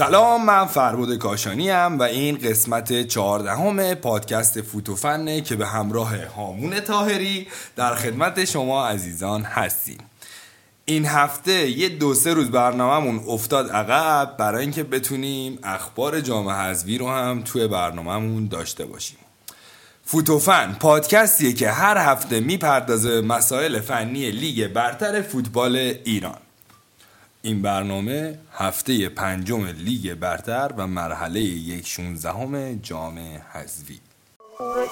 سلام من فربود کاشانی هم و این قسمت چهاردهم پادکست فوتوفنه که به همراه هامون تاهری در خدمت شما عزیزان هستیم. این هفته یه دو سه روز برنامهمون افتاد عقب برای اینکه بتونیم اخبار جامعه حذفی رو هم توی برنامهمون داشته باشیم. فوتوفن پادکستیه که هر هفته می‌پردازه مسائل فنی لیگ برتر فوتبال ایران. این برنامه هفته پنجم لیگ برتر و مرحله یک شونزدهم جام حذفی. خب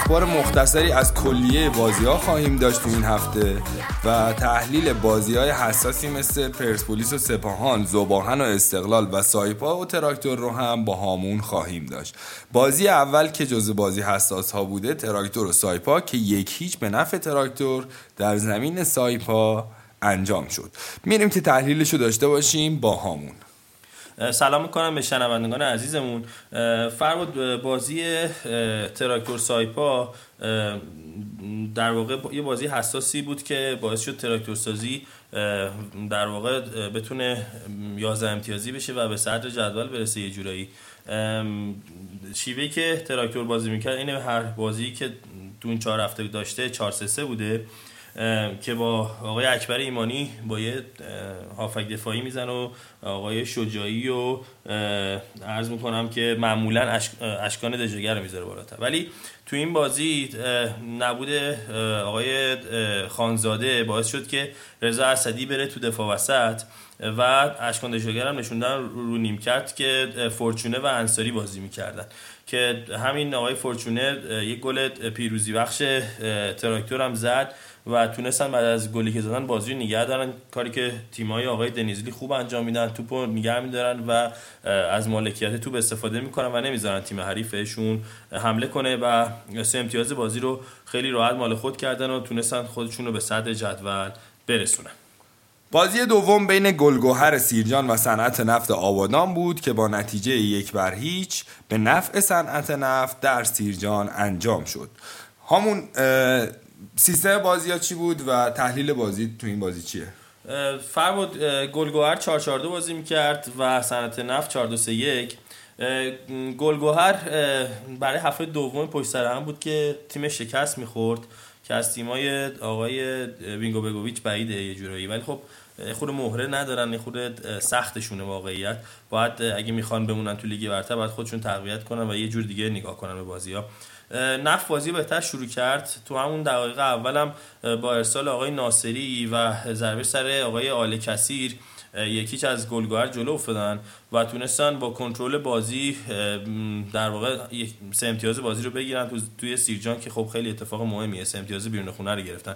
اخبار مختصری از کلیه بازی ها خواهیم داشت این هفته و تحلیل بازی های حساسی مثل پرسپولیس و سپاهان زباهن و استقلال و سایپا و تراکتور رو هم با هامون خواهیم داشت. بازی اول که جز بازی حساس ها بوده تراکتور و سایپا که یک هیچ به نفع تراکتور در زمین سایپا انجام شد. میریم که تحلیلش رو داشته باشیم با هامون. سلام می‌کنم به شنوندگان عزیزمون. فرمود بازی تراکتور سایپا در واقع یه بازی حساسی بود که باعث شد تراکتور سازی در واقع بتونه 11 امتیازی بشه و به صدر جدول برسه یه جورایی. شیوهی که تراکتور بازی می‌کرد اینه هر بازی که تو این چهار هفته داشته 4 3 بوده. که با آقای اکبر ایمانی با یه هافک دفاعی میزن و آقای شجاعی و عرض می‌کنم که معمولا اشکان دژگر رو می‌ذاره بالاتر. ولی تو این بازی نبود آقای خانزاده باعث شد که رضا اسدی بره تو دفاع وسط و اشکان دژگر هم نشوندن رو نیم کرد که فورچونه و انصاری بازی می‌کردن. که همین آقای فورچونه یک گل پیروزی بخش تراکتور هم زد. و تونستن بعد از گلی که زدن بازی نگه دارن. کاری که تیمای آقای دنیزلی خوب انجام میدن توپو نگه میدارن و از مالکیت توپ استفاده می‌کنن و نمی‌ذارن تیم حریفشون حمله کنه و سه امتیاز بازی رو خیلی راحت مال خود کردن و تونستن خودشون رو به صدر جدول برسونن. بازی دوم بین گلگوهر سیرجان و صنعت نفت آبادان بود که با نتیجه یک بر هیچ به نفع صنعت نفت در سیرجان انجام شد. همون سیستم بازی ها چی بود و تحلیل بازی تو این بازی چیه؟ فرمود گلگوهر 442 بازی می‌کرد و صنعت نفت 4231 گلگوهر برای هفته دوم پشت سر هم بود که تیم شکست می‌خورد که از تیمای آقای وینگو بگوویچ بعیده یه جورایی. ولی خب خود مهره ندارن خود سختشونه واقعیت. باید اگه می‌خوان بمونن تو لیگ برتر باید خودشون تقویت کنن و یه جور دیگه نگاه کنن به بازی ها نفت بازی بهتر شروع کرد. تو همون دقایق اولم با ارسال آقای ناصری و ضربه سر آقای آل کثیر یکیچ از گلگوهر جلو افتادن و تونستن با کنترل بازی در واقع سه امتیاز بازی رو بگیرن تو توی سیرجان که خب خیلی اتفاق مهمیه. سه امتیاز بیرون خونه رو گرفتن.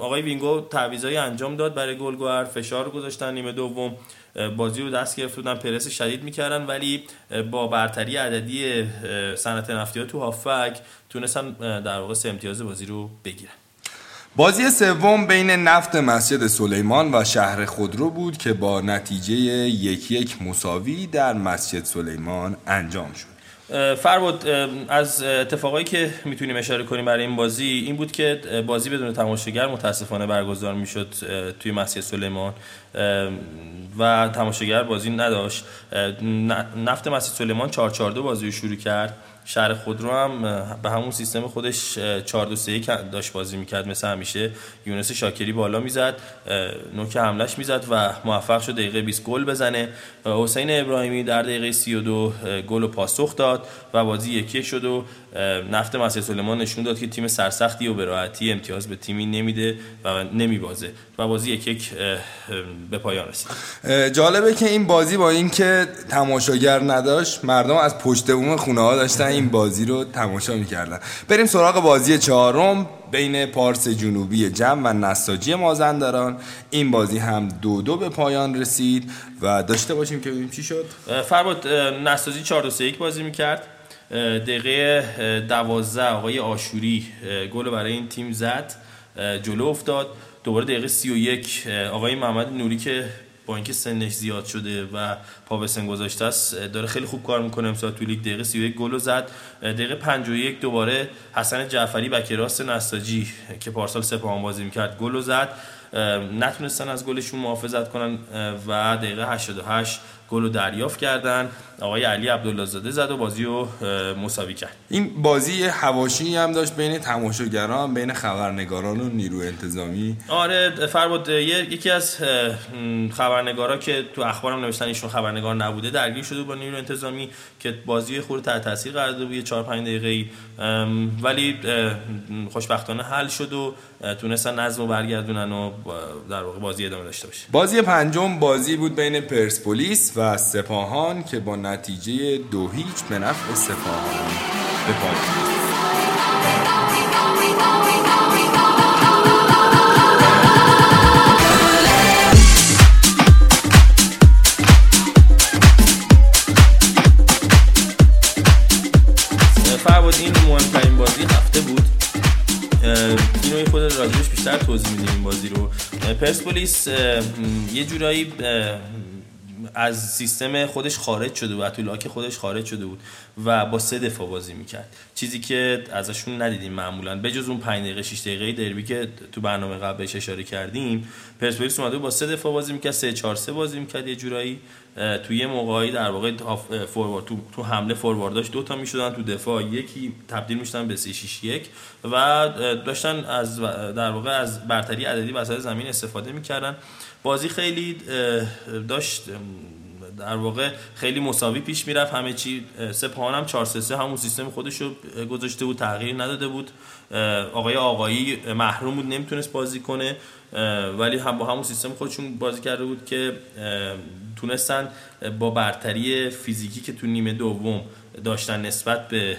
آقای وینگو تعویضای انجام داد برای گلگوهر فشار گذاشتن نیمه دوم. بازی رو دست گرفته بودن پرس شدید می‌کردن ولی با برتری عددی صنعت نفتی تو هافک تونستن در واقع سه امتیاز بازی رو بگیرن. بازی سوم بین نفت مسجد سلیمان و شهر خودرو بود که با نتیجه یک یک مساوی در مسجد سلیمان انجام شد. فربود از اتفاقایی که می‌تونیم اشاره کنیم برای این بازی این بود که بازی بدون تماشاگر متاسفانه برگزار می‌شد توی مسجد سلیمان. و تماشاگر بازی نداشت. نفت مسجد سلیمان 442 بازی رو شروع کرد. شهر خودرو هم به همون سیستم خودش 4 2 3 داشت بازی می‌کرد. مثل همیشه یونس شاکری بالا می‌زد نوک حملش می‌زد و موفق شد دقیقه 20 گل بزنه. حسین ابراهیمی در دقیقه 32 گل و پاسخ داد و بازی یکی شد و نفت مسجد سلیمان نشون داد که تیم سرسختی و به راحتی امتیاز به تیمی نمیده و نمیبازه و بازی یک یک به پایان رسید. جالبه که این بازی با اینکه تماشاگر نداشت مردم از پشت بوم خونه ها داشتن این بازی رو تماشا می‌کردن. بریم سراغ بازی چهارم بین پارس جنوبی جمع و نساجی مازندران. این بازی هم دو دو به پایان رسید و داشته باشیم که ببینیم چی شد. فرباد نساجی 4 2 3 1 بازی می‌کرد. دقیقه دوازده آقای آشوری گل برای این تیم زد جلو افتاد. دوباره دقیقه 31 آقای محمد نوری که با اینکه سنش زیاد شده و پا به سن گذاشته است داره خیلی خوب کار می‌کنه. امسال تو لیگ دقیقه 31 گل زد. دقیقه 51 دوباره حسن جعفری بک راست نساجی که پارسال سپاهان بازی می‌کرد گل زد. نتونستن از گلشون محافظت کنن و دقیقه 88 گل رو دریافت کردن. آقای علی عبدالله زاده زد و بازی رو مساوی کرد. این بازی هواشی هم داشت بین تماشاگران بین خبرنگاران و نیرو انتظامی آره فرباد یکی از خبرنگارا که تو اخبارم نوشتن ایشون خبرنگار نبوده درگیر شده با نیرو انتظامی که بازی خود تحت تاثیر قرار داده بود 4 5 دقیقه ولی خوشبختانه حل شد و تونستن نظم رو برگردونن و در واقع بازی ادامه داشته باشه. بازی پنجم بازی بود بین پرسپولیس و سپاهان که با نتیجه دو هیچ به نفع سپاهان به پایان این بازی هفته بود. اینو خود بیشتر توضیح میدیم این بازی رو. پرسپولیس یه جورایی از سیستم خودش خارج شده بود تو لاک خودش خارج شده بود و با سه دفاع بازی می‌کرد. چیزی که ازشون ندیدیم معمولا. بجز اون 5 دقیقه 6 دقیقه دربی که تو برنامه قبل بهش اشاره کردیم پرسپولیس اومده با سه دفاع بازی می‌کرد 3 4 3 بازی می‌کرد یه جورایی. تو یه موقعی در واقع فوروارد تو, تو حمله فوروارداش دو تا می‌شدن تو دفاع یکی تبدیل می‌شدن به 3 6 1 و داشتن از در واقع از برتری عددی وسط زمین استفاده می‌کردن. بازی خیلی داشت در واقع خیلی مساوی پیش می‌رفت. همه چی سپاهان هم 4 3 همون سیستم خودش رو گذاشته بود تغییر نداده بود. آقای آقایی محروم بود نمی‌تونست بازی کنه. ولی هم با همون سیستم خودشون بازی کرده بود که تونستن با برتری فیزیکی که تو نیمه دوم داشتن نسبت به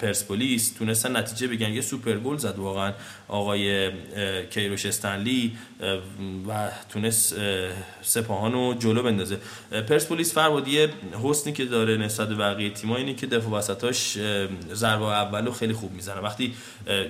پرسپولیس تونستن نتیجه بگن یه سوپر گل زد واقعا. آقای کیروش استنلی و تونست سپاهان رو جلو بندازه. پرسپولیس فرودیه حسنی که داره نسبت به بقیه تیم‌ها اینه که دفاع وسطاش ضربه اولو خیلی خوب می‌زنه. وقتی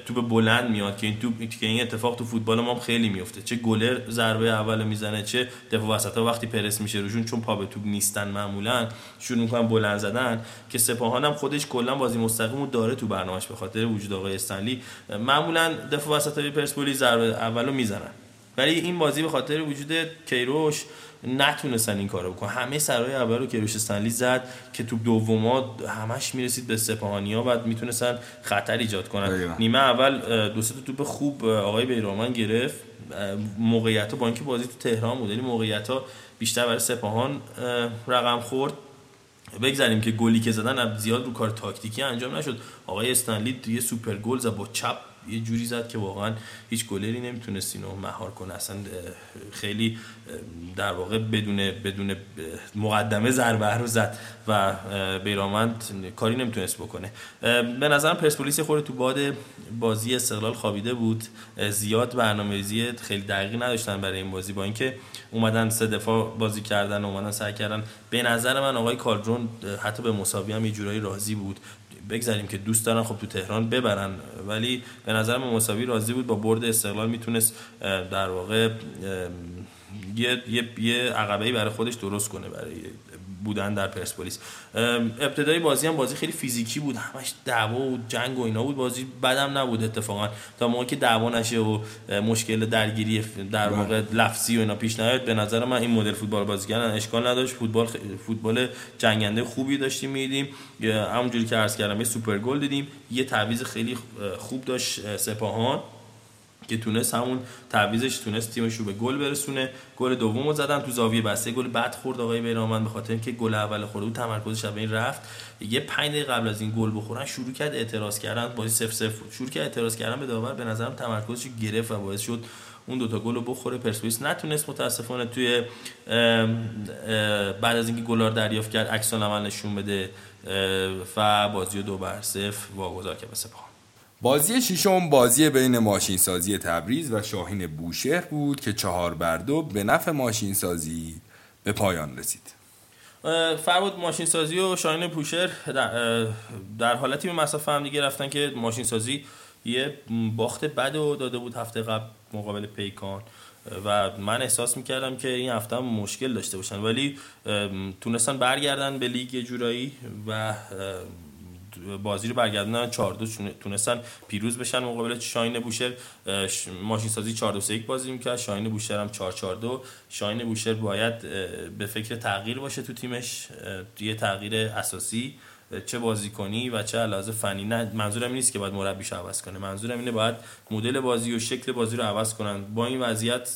توپ بلند میاد که این توپ که این اتفاق تو فوتبال ما خیلی میفته چه گلر ضربه اول می‌زنه چه دفاع وسطا. وقتی پرس میشه روشون چون پا به توپ نیستن معمولا شروع می‌کنن بلند زدن که سپاهان هم خودش کلا بازی مستقیم داره تو برنامهش به خاطر وجود آقای استنلی. معمولا دفاع وسطای پرسپولیس ضربه اولو می‌زنن. ولی این بازی به خاطر وجود کیروش نتونستن این کارو بکنن. همه سرای اول رو کیروش استنلی زد که تو دوما همش می‌رسید به سپاهانیا بعد می‌تونستن خطر ایجاد کنن. نیمه اول دو سه توپ خوب آقای بیرامن گرفت. موقعیت ها با اینکه بازی تو تهران بود یعنی موقعیت ها بیشتر برای سپاهان رقم خورد. بگذاریم که گلی که زدن زیاد رو کار تاکتیکی انجام نشد. آقای استنلی یه سوپر گل زد با چپ. یه جوری زد که واقعا هیچ گلری نمی‌تونست اینو مهار کنه. اصلا خیلی در واقع بدون بدون مقدمه ضربه رو زد و بیرامند کاری نمی‌تونست بکنه. به نظرم پرسپولیس خورده تو باد بازی استقلال خوابیده بود. زیاد برنامه‌ریزی خیلی دقیقی نداشتن برای این بازی. با اینکه اومدن سه دفاع بازی کردن اومدن سعی کردن. به نظر من آقای کالدرون حتی به مساوی هم یه جورایی راضی بود. بگذاریم که دوست دارن خب تو تهران ببرن. ولی به نظر من مساوی راضی بود. با برد استقلال می‌تونست در واقع یه یه یه عقبه‌ای برای خودش درست کنه برای بودن در پرسپولیس. ابتدای بازی هم بازی خیلی فیزیکی بود همش دعوا و جنگ و اینا بود. بازی بدم نبود اتفاقا. تا موقعی که دعوا نشه و مشکل درگیری در بله. واقع لفظی و اینا پیش نیاد به نظر من این مدل فوتبال بازی کردن اشکال نداشت. فوتبال فوتبال جنگنده خوبی داشتیم میدیم همونجوری که عرض کردم یه سوپر گل دیدیم. یه تعویض خیلی خوب داشت سپاهان. که تونست همون تعویزش تونست تیمش رو به گل برسونه. گل دومو زدن تو زاویه بسته. گل بد خورد آقای بیرامند به خاطر اینکه گل اول خورده بود تمرکزش به این رفت. یه 5 دقیقه قبل از این گل بخورن شروع کرد اعتراض کردن بازی 0 0 شروع کرد اعتراض کردن به داور به نظرم تمرکزش گرفت و باعث شد اون دوتا گل رو بخوره. پرسپولیس نتونست متاسفانه توی بعد از اینکه گلار دریافت کرد عکس عمل نشون بده و بازی دو بر صفر واگذار کرد به سپاهان. بازی ششم بازی بین ماشینسازی تبریز و شاهین بوشهر بود که چهار بر دو به نفع ماشینسازی به پایان رسید. فرمود ماشین سازی و شاهین پوشر در, حالتی به مسافه هم دیگه رفتن که ماشین سازی یه باخت بد و داده بود هفته قبل مقابل پیکان. و من احساس می‌کردم که این هفته هم مشکل داشته باشن. ولی تونستن برگردن به لیگ جورایی و بازی رو برگردوندن 4 2 تونستن پیروز بشن مقابل شاین بوشهر. ماشین سازی 4 2 3 1 بازی می‌کرد. شاین بوشهر هم 4 4 2 شاین بوشهر باید به فکر تغییر باشه تو تیمش. یه تغییر اساسی. چه بازیکنی و چه علاوه فنی. نه منظورم نیست که باید مربیش عوض کنه. منظورم اینه باید مدل بازی و شکل بازی رو عوض کنن. با این وضعیت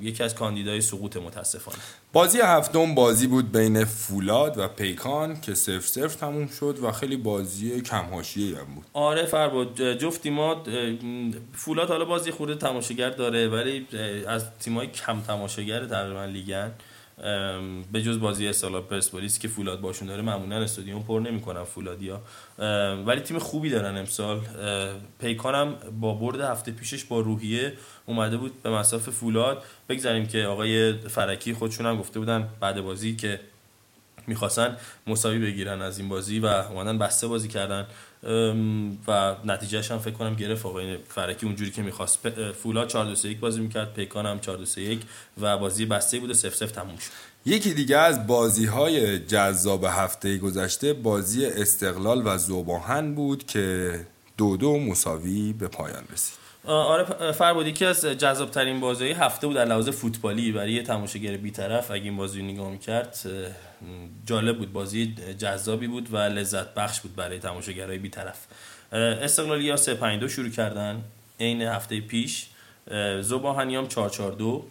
یکی از کاندیدای سقوط متاسفانه. بازی هفتم بازی بود بین فولاد و پیکان که سف سف تموم شد و خیلی بازی کم هم بود. آره فرباد جفتی ما فولاد حالا بازی خورده تماشاگر داره ولی از تیمای کم تماشاگر تقریبا لیگن. به جز بازی اصلا پرسپولیس که فولاد باشون داره معمولا استادیوم پر نمی‌کنن فولادیا. ولی تیم خوبی دارن امسال. پیکانم با برد هفته پیشش با روحیه اومده بود به مساف فولاد. بگذاریم که آقای فرکی خودشون هم گفته بودن بعد بازی که می‌خواستن مساوی بگیرن از این بازی و اومدن بسته بازی کردن. و نتیجهش هم فکر کنم گرفت. آقای فرکی اونجوری که می‌خواست. فولا 4 2 1 بازی می‌کرد پیکان هم 4 2 1 و بازی بسته بود 0 0 تموم شد. یکی دیگه از بازی های جذاب هفته گذشته بازی استقلال و زوباهن بود که دو دو مساوی به پایان رسید. آره فربودی که از جذاب ترین بازی هفته بود در لحاظ فوتبالی برای یه تماشاگر بیطرف اگه این بازی نگاه می‌کرد جالب بود بازی جذابی بود و لذت بخش بود برای تماشاگرای بیطرف. استقلالی ها 3 شروع کردن عین هفته پیش. زباهنیام 4 4 2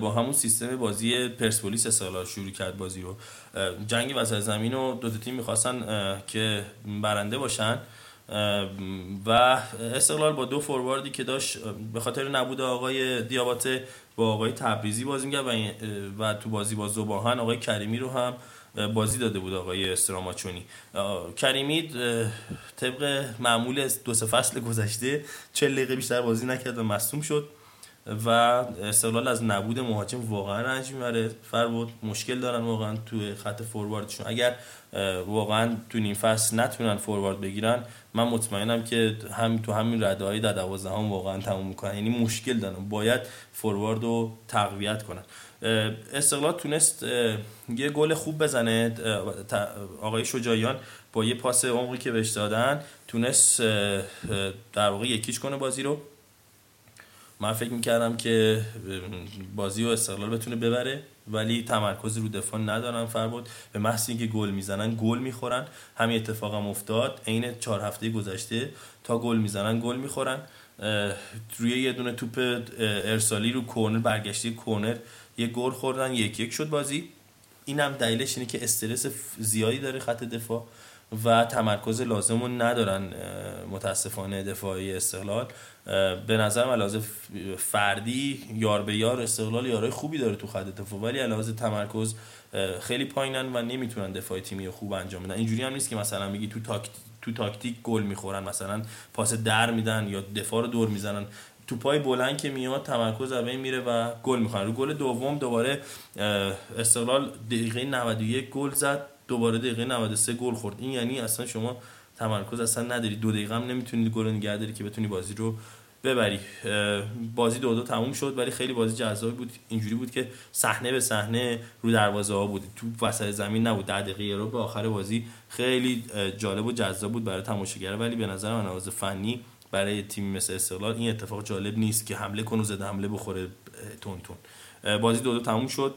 با همون سیستم بازی پرسپولیس استقلال شروع کرد بازی رو. جنگ وسط زمین و دو تیم می‌خواستن که برنده باشن. و استقلال با دو فورواردی که داشت به خاطر نبود آقای دیاباته با آقای تبریزی بازی می‌کرد و, و تو بازی با زباهن آقای کریمی رو هم بازی داده بود آقای استراماچونی. کریمی طبق معمول دو سه فصل گذشته چه دقیقه بیشتر بازی نکرد و مصوم شد. و استقلال از نبود مهاجم واقعا رنج می‌بره. بود. مشکل دارن واقعا توی خط فورواردشون اگر واقعا تو این فصل نتونن فوروارد بگیرن من مطمئنم که هم تو همین رده های در دوازدهم واقعا تموم می‌کنن. یعنی مشکل دارن. باید فوروارد رو تقویت کنن. استقلال تونست یه گل خوب بزنه. آقای شجایان با یه پاس عمقی که بهش دادن تونست در واقع یکیش کنه بازی رو. من فکر می‌کردم که بازی و استقلال بتونه ببره ولی تمرکز رو دفاع ندارن فر بود به محض اینکه گل می‌زنن گل می‌خورن. همین اتفاق هم افتاد. عین چهار هفته گذشته تا گل می‌زنن گل می‌خورن. روی یه دونه توپ ارسالی رو کورنر برگشتی کورنر یه گل خوردن یک یک شد بازی. اینم دلیلش اینه که استرس زیادی داره خط دفاع. و تمرکز لازم رو ندارن متاسفانه دفاعی استقلال. به نظر لازم فردی یار به یار استقلال یارای خوبی داره تو خط دفاع ولی علاوه تمرکز خیلی پایینن و نمی‌تونن دفاع تیمی خوب انجام بدن. اینجوری هم نیست که مثلا میگی تو تاکتیک تو تاکتیک گل می‌خورن مثلا پاس در میدن یا دفاع رو دور می‌زنن. تو پای بلند که میاد تمرکز از میره و گل می‌خورن. رو گل دوم دوباره استقلال دقیقه 91 گل زد. دوباره دقیقه 93 گل خورد. این یعنی اصلا شما تمرکز اصلا نداری. دو دقیقه هم نمی‌تونی گل نگه داری که بتونی بازی رو ببری. بازی دو دو تموم شد ولی خیلی بازی جذابی بود. اینجوری بود که صحنه به صحنه رو دروازه ها بود. تو وسط زمین نبود. ده دقیقه رو به آخر بازی خیلی جالب و جذاب بود برای تماشاگر ولی به نظر من آواز فنی برای تیم مثل استقلال این اتفاق جالب نیست که حمله کنه و زده حمله بخوره تون تون. بازی دو دو تموم شد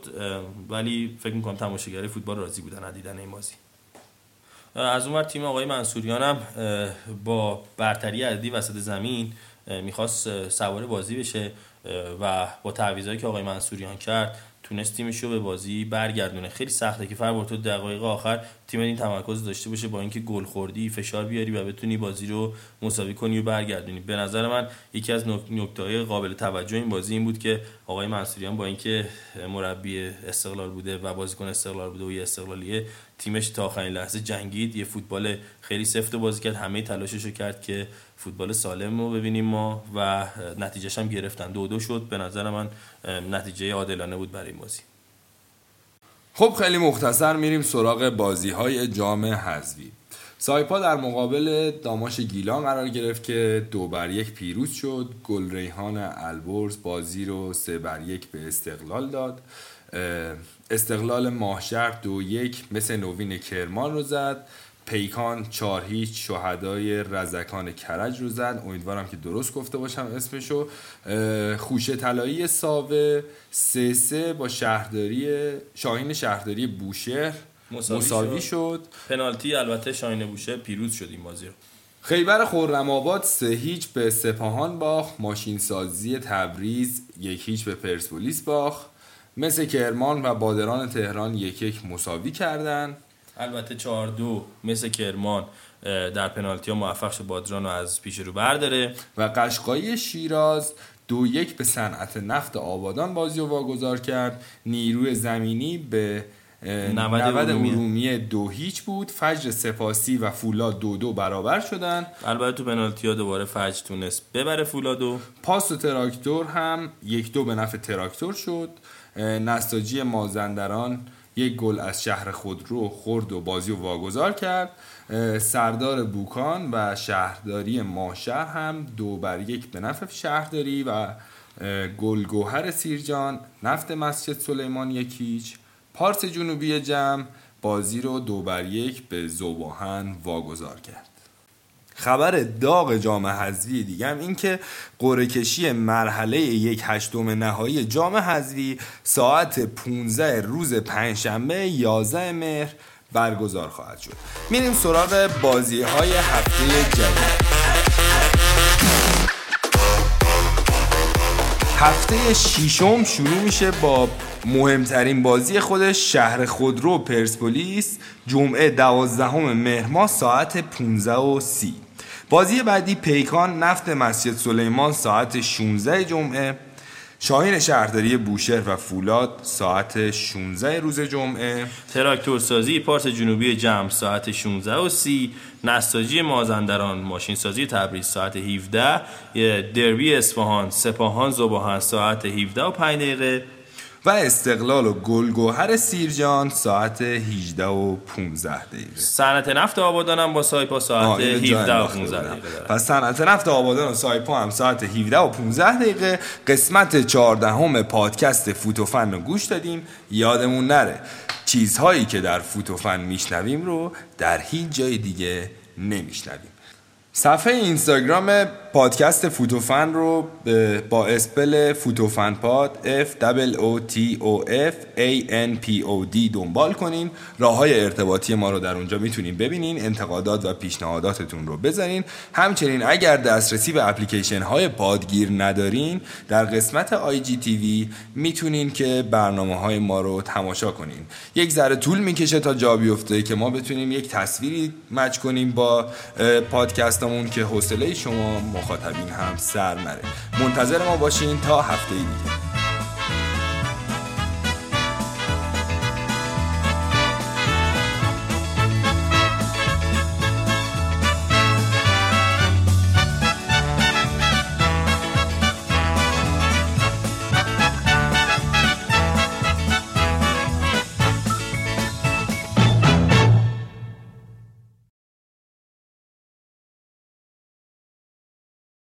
ولی فکر می‌کنم تماشاگرای فوتبال راضی بودن از دیدن این بازی. از اون تیم آقای منصوریان هم با برتری عددی وسط زمین می‌خواست سوار بازی بشه و با تعویضایی که آقای منصوریان کرد تونست تیمش رو به بازی برگردونه. خیلی سخته که فر تو دقایق آخر تیم این تمرکز داشته باشه با اینکه گل خوردی فشار بیاری و بتونی بازی رو مساوی کنی و برگردونی. به نظر من یکی از نکته قابل توجه این بازی این بود که آقای منصوریان با اینکه مربی استقلال بوده و بازیکن استقلال بوده و یه استقلالیه تیمش تا آخرین لحظه جنگید یه فوتبال خیلی سفت بازی کرد. همه تلاشش رو کرد که فوتبال سالم رو ببینیم ما و نتیجهش هم گرفتن. دو دو شد. به نظر من نتیجه عادلانه بود برای این بازی. خب خیلی مختصر میریم سراغ بازی های جام حذفی. سایپا در مقابل داماش گیلان قرار گرفت که دو بر یک پیروز شد. گل ریحان البرز بازی رو سه بر یک به استقلال داد. استقلال ماهشهر دو یک مثل نوین کرمان رو زد. پیکان چهار هیچ شهدای رزکان کرج رو زد. امیدوارم که درست گفته باشم اسمشو. خوشه طلایی ساوه سه سه با شهرداری شاهین شهرداری بوشهر. مساوی, مساوی شد. پنالتی البته شاهین بوشهر پیروز شد این بازی رو. خیبر خورم آباد سه هیچ به سپاهان باخ ماشین سازی تبریز یک هیچ به پرسپولیس باخ مثل کرمان و بادران تهران یک یک مساوی کردن. البته 4 دو مثل کرمان در پنالتی ها موفق شد بادران رو از پیش رو برداره. و قشقایی شیراز دو یک به صنعت نفت آبادان بازی رو واگذار کرد. نیروی زمینی به 90 ارومیه. دو هیچ بود. فجر سپاسی و فولا دو دو برابر شدن. البته تو پنالتی ها دوباره فجر تونست ببره فولا دو. پاس و تراکتور هم یک دو به نفع تراکتور شد. نستاجی مازندران یک گل از شهر خودرو خورد و بازی و واگذار کرد. سردار بوکان و شهرداری ماشهر هم دو بر یک به نفع شهرداری و گلگوهر سیرجان نفت مسجد سلیمان یکیچ پارس جنوبی جمع بازی رو دو بر یک به زوباهن واگذار کرد. خبر داغ جام حذفی دیگه این که قرعه کشی مرحله یک هشتم نهایی جام حذفی ساعت 15 روز پنجشنبه 11 مهر برگزار خواهد شد. میریم سراغ بازی های هفته جدید. هفته شیشم شروع میشه با مهمترین بازی خودش شهر خودرو پرسپولیس جمعه دوازدهم مهر ماه ساعت 15 و 30 بازی بعدی پیکان نفت مسجد سلیمان ساعت 16 جمعه شاهین شهرداری بوشهر و فولاد ساعت 16 روز جمعه. تراکتورسازی پارس جنوبی جمع ساعت 16 و 30 نساجی مازندران ماشین سازی تبریز ساعت 17 دربی اصفهان سپاهان زباهن ساعت 17 و 5 دقیقه. و استقلال و گلگوهر سیرجان ساعت 18 و 15 دقیقه. صنعت نفت آبادان هم با سایپا ساعت 17 و 15 دقیقه پس صنعت نفت آبادان و سایپا هم ساعت 17 و 15 دقیقه. قسمت 14 همه پادکست فوتوفن رو گوش دادیم. یادمون نره چیزهایی که در فوتوفن میشنویم رو در هیچ جای دیگه نمیشنویم. صفحه اینستاگرام پادکست فوتوفن رو با اسپل فوتوفن پاد F O T O F A N P O D دنبال کنین. راه های ارتباطی ما رو در اونجا می‌تونین ببینین انتقادات و پیشنهاداتتون رو بزنین همچنین اگر دسترسی به اپلیکیشن های پادگیر ندارین در قسمت آی جی تی وی می‌تونین که برنامه های ما رو تماشا کنین. یک ذره طول می‌کشه تا جا بیفته که ما بتونیم یک تصویری مچ کنیم با پادکستمون که حوصله شما مخاطبین هم سر نره. منتظر ما باشین تا هفته دیگه